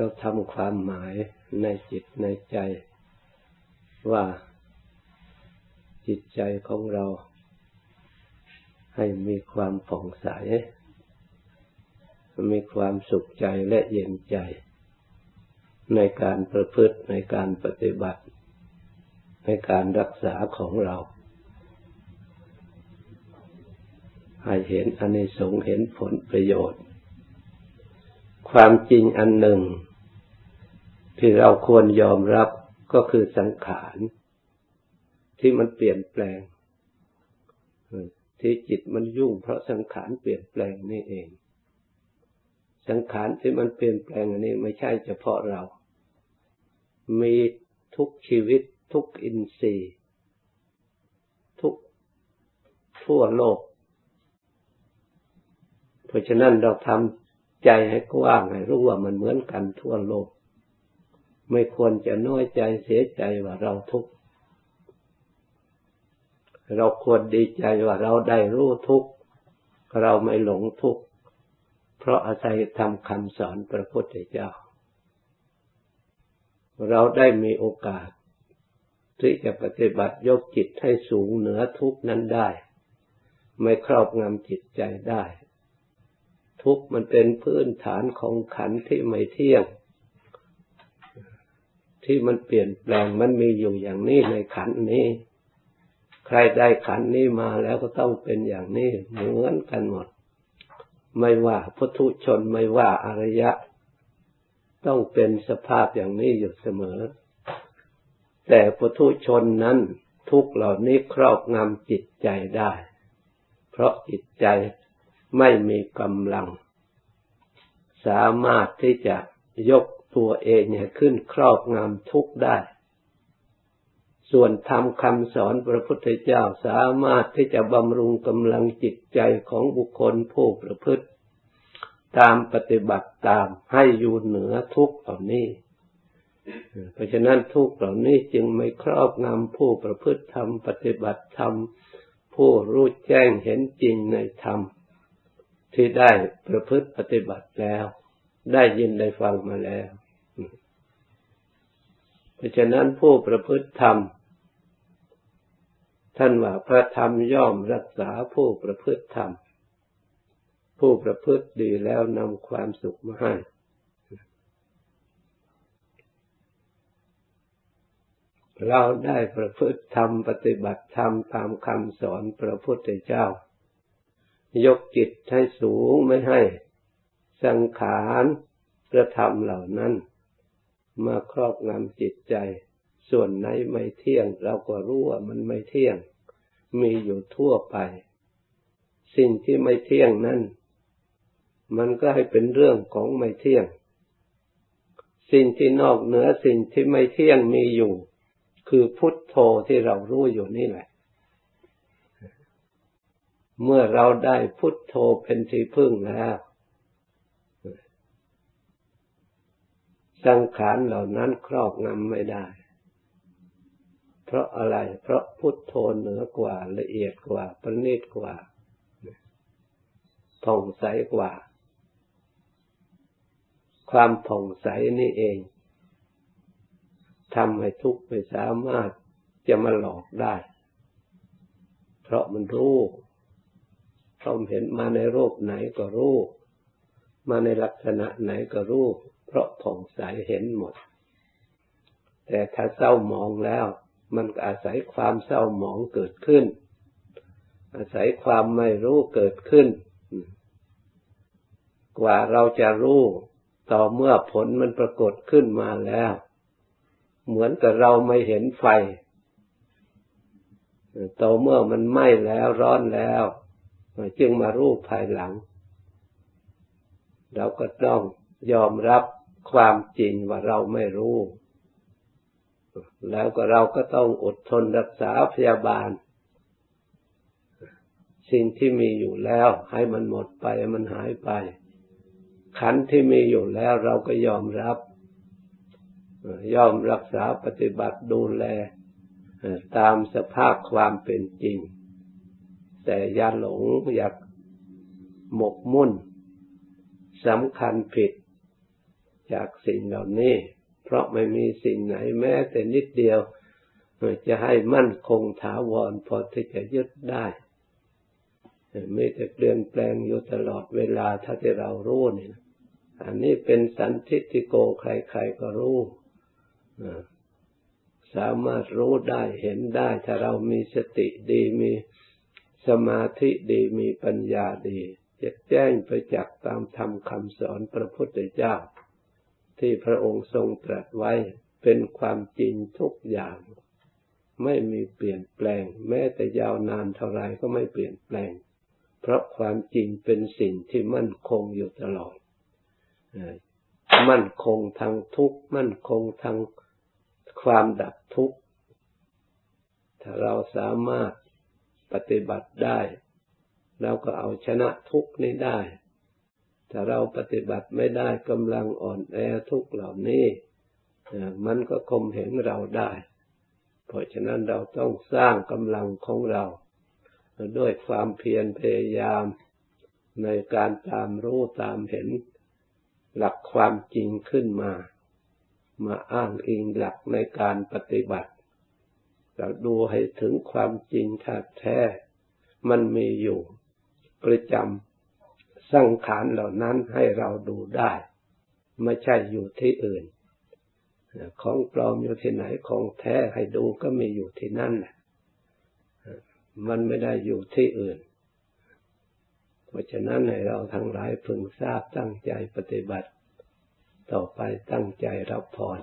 เราทำความหมายในจิตในใจ ว่าจิตใจของเรา ให้มีความผ่องใส มีความสุขใจและเย็นใจ ในการประพฤติในการปฏิบัติ ในการรักษาของเรา ให้เห็นอนิสงส์เห็นผลประโยชน์ ความจริงอันหนึ่ง ที่เราควรยอมรับก็คือสังขารที่มันเปลี่ยนแปลงที่จิตมันยุ่งเพราะสังขารเปลี่ยนแปลงนี่เอง สังขารที่มันเปลี่ยนแปลงอันนี้ไม่ใช่เฉพาะเรา มีทุกชีวิตทุกอินทรีย์ ทุกทั่วโลก เพราะฉะนั้นเราทำใจให้กว้างให้รู้ว่ามันเหมือนกันทั่วโลก ไม่ควรจะน้อยใจเสียใจว่าเราทุกข์เราควรดีใจว่าเราได้รู้ทุกข์เราไม่หลงทุกข์เพราะอาศัยทำคำสอนพระพุทธเจ้า เราได้มีโอกาส ที่จะปฏิบัติยกจิตให้สูงเหนือทุกนั้นได้ ไม่ครอบงำจิตใจได้ ทุกมันเป็นพื้นฐานของขันธ์ที่ไม่เที่ยง ที่มันเปลี่ยนแปลงมันมีอยู่อย่างนี้ในขันนี้ ใครได้ขันนี้มาแล้วก็ต้องเป็นอย่างนี้เหมือนกันหมด ไม่ว่าพุทุชนไม่ว่าอริยะ ต้องเป็นสภาพอย่างนี้อยู่เสมอ แต่พุทุชนนั้นทุกเหล่านี้ครอบงำจิตใจได้ เพราะจิตใจไม่มีกำลัง สามารถที่จะยก ตัวเองเนี่ยขึ้นครอบงำทุกได้ ส่วนธรรมคำสอนพระพุทธเจ้าสามารถที่จะบำรุงกำลังจิตใจของบุคคลผู้ประพฤติ ตามปฏิบัติตามให้อยู่เหนือทุกเหล่านี้ เพราะฉะนั้นทุกเหล่านี้จึงไม่ครอบงำผู้ประพฤติธรรมปฏิบัติธรรมผู้รู้แจ้งเห็นจริงในธรรมที่ได้ประพฤติปฏิบัติแล้ว ได้ยินได้ฟังมาแล้ว เพราะฉะนั้นผู้ประพฤติธรรม ท่านว่าพระธรรมย่อมรักษาผู้ประพฤติธรรม ผู้ประพฤติดีแล้วนำความสุขมาให้เราได้ประพฤติธรรมปฏิบัติธรรมตามคำสอนพระพุทธเจ้า ยกจิตให้สูงไม่ให้ สังขารกระทำเหล่านั้น มาครอบงำจิตใจ ส่วนไหนไม่เที่ยง เราก็รู้ว่ามันไม่เที่ยง มีอยู่ทั่วไป สิ่งที่ไม่เที่ยงนั้น มันก็ให้เป็นเรื่องของไม่เที่ยง สิ่งที่นอกเหนือสิ่งที่ไม่เที่ยงมีอยู่ คือพุทโธที่เรารู้อยู่นี่แหละเมื่อเราได้พุทโธเป็นที่พึ่งแล้ว สังขารเหล่านั้นครอบงำไม่ได้ เพราะอะไร เพราะพุทโธเหนือกว่าละเอียดกว่าประณีตกว่าผ่องใสกว่า ความผ่องใสนี่เองทำให้ทุกข์ไม่สามารถจะมาหลอกได้ เพราะมันรู้พราะเห็นมาในรูปไหนก็รู้ มาในลักษณะไหนก็รู้ เพราะผ่องใสเห็นหมด แต่ถ้าเศร้าหมองแล้ว มันอาศัยความเศร้าหมองเกิดขึ้น อาศัยความไม่รู้เกิดขึ้น กว่าเราจะรู้ต่อเมื่อผลมันปรากฏขึ้นมาแล้ว เหมือนกับเราไม่เห็นไฟต่อเมื่อมันไหม้แล้วร้อนแล้ว จึงมารู้ภายหลัง เราก็ต้องยอมรับ ความจริงว่าเราไม่รู้ แล้วก็เราก็ต้องอดทนรักษาพยาบาล สิ่งที่มีอยู่แล้ว ให้มันหมดไปมันหายไป ขันที่มีอยู่แล้วเราก็ยอมรับ ยอมรักษาปฏิบัติดูแล ตามสภาพความเป็นจริง แต่อย่าหลงอยากหมกมุ่นสำคัญผิด จากสิ่งเหล่านี้ เพราะไม่มีสิ่งไหนแม้แต่นิดเดียวจะให้มั่นคงถาวรพอที่จะยึดได้ไม่แต่เปลี่ยนแปลงอยู่ตลอดเวลาถ้าที่เรารู้นี่อันนี้เป็นสันทิติโกใครๆก็รู้สามารถรู้ได้เห็นได้ ถ้าเรามีสติดีมีสมาธิดีมีปัญญาดีจะแจ้งไปจากตามธรรมคำสอนพระพุทธเจ้า ที่พระองค์ทรงตรัสไว้เป็นความจริงทุกอย่าง ไม่มีเปลี่ยนแปลง แม้แต่ยาวนานเท่าไรก็ไม่เปลี่ยนแปลง เพราะความจริงเป็นสิ่งที่มั่นคงอยู่ตลอดมั่นคงทางทุกข์มั่นคงทางความดับทุกข์ถ้าเราสามารถปฏิบัติได้เราก็เอาชนะทุกข์นี้ได้ ถ้าเราปฏิบัติไม่ได้กำลังอ่อนแอทุกเหล่านี้มันก็คมเห็นเราได้ เพราะฉะนั้นเราต้องสร้างกำลังของเรา ด้วยความเพียรพยายามในการตามรู้ตามเห็น หลักความจริงขึ้นมา มาอ้างอิงหลักในการปฏิบัติ เราดูให้ถึงความจริงแท้ มันมีอยู่ ประจำ สังขารเหล่านั้นให้เราดูได้ ไม่ใช่อยู่ที่อื่น ของปลอมอยู่ที่ไหนของแท้ให้ดูก็มีอยู่ที่นั่นแหละมันไม่ได้อยู่ที่อื่น เพราะฉะนั้นให้เราทั้งหลายพึงทราบตั้งใจปฏิบัติ ต่อไปตั้งใจรับพร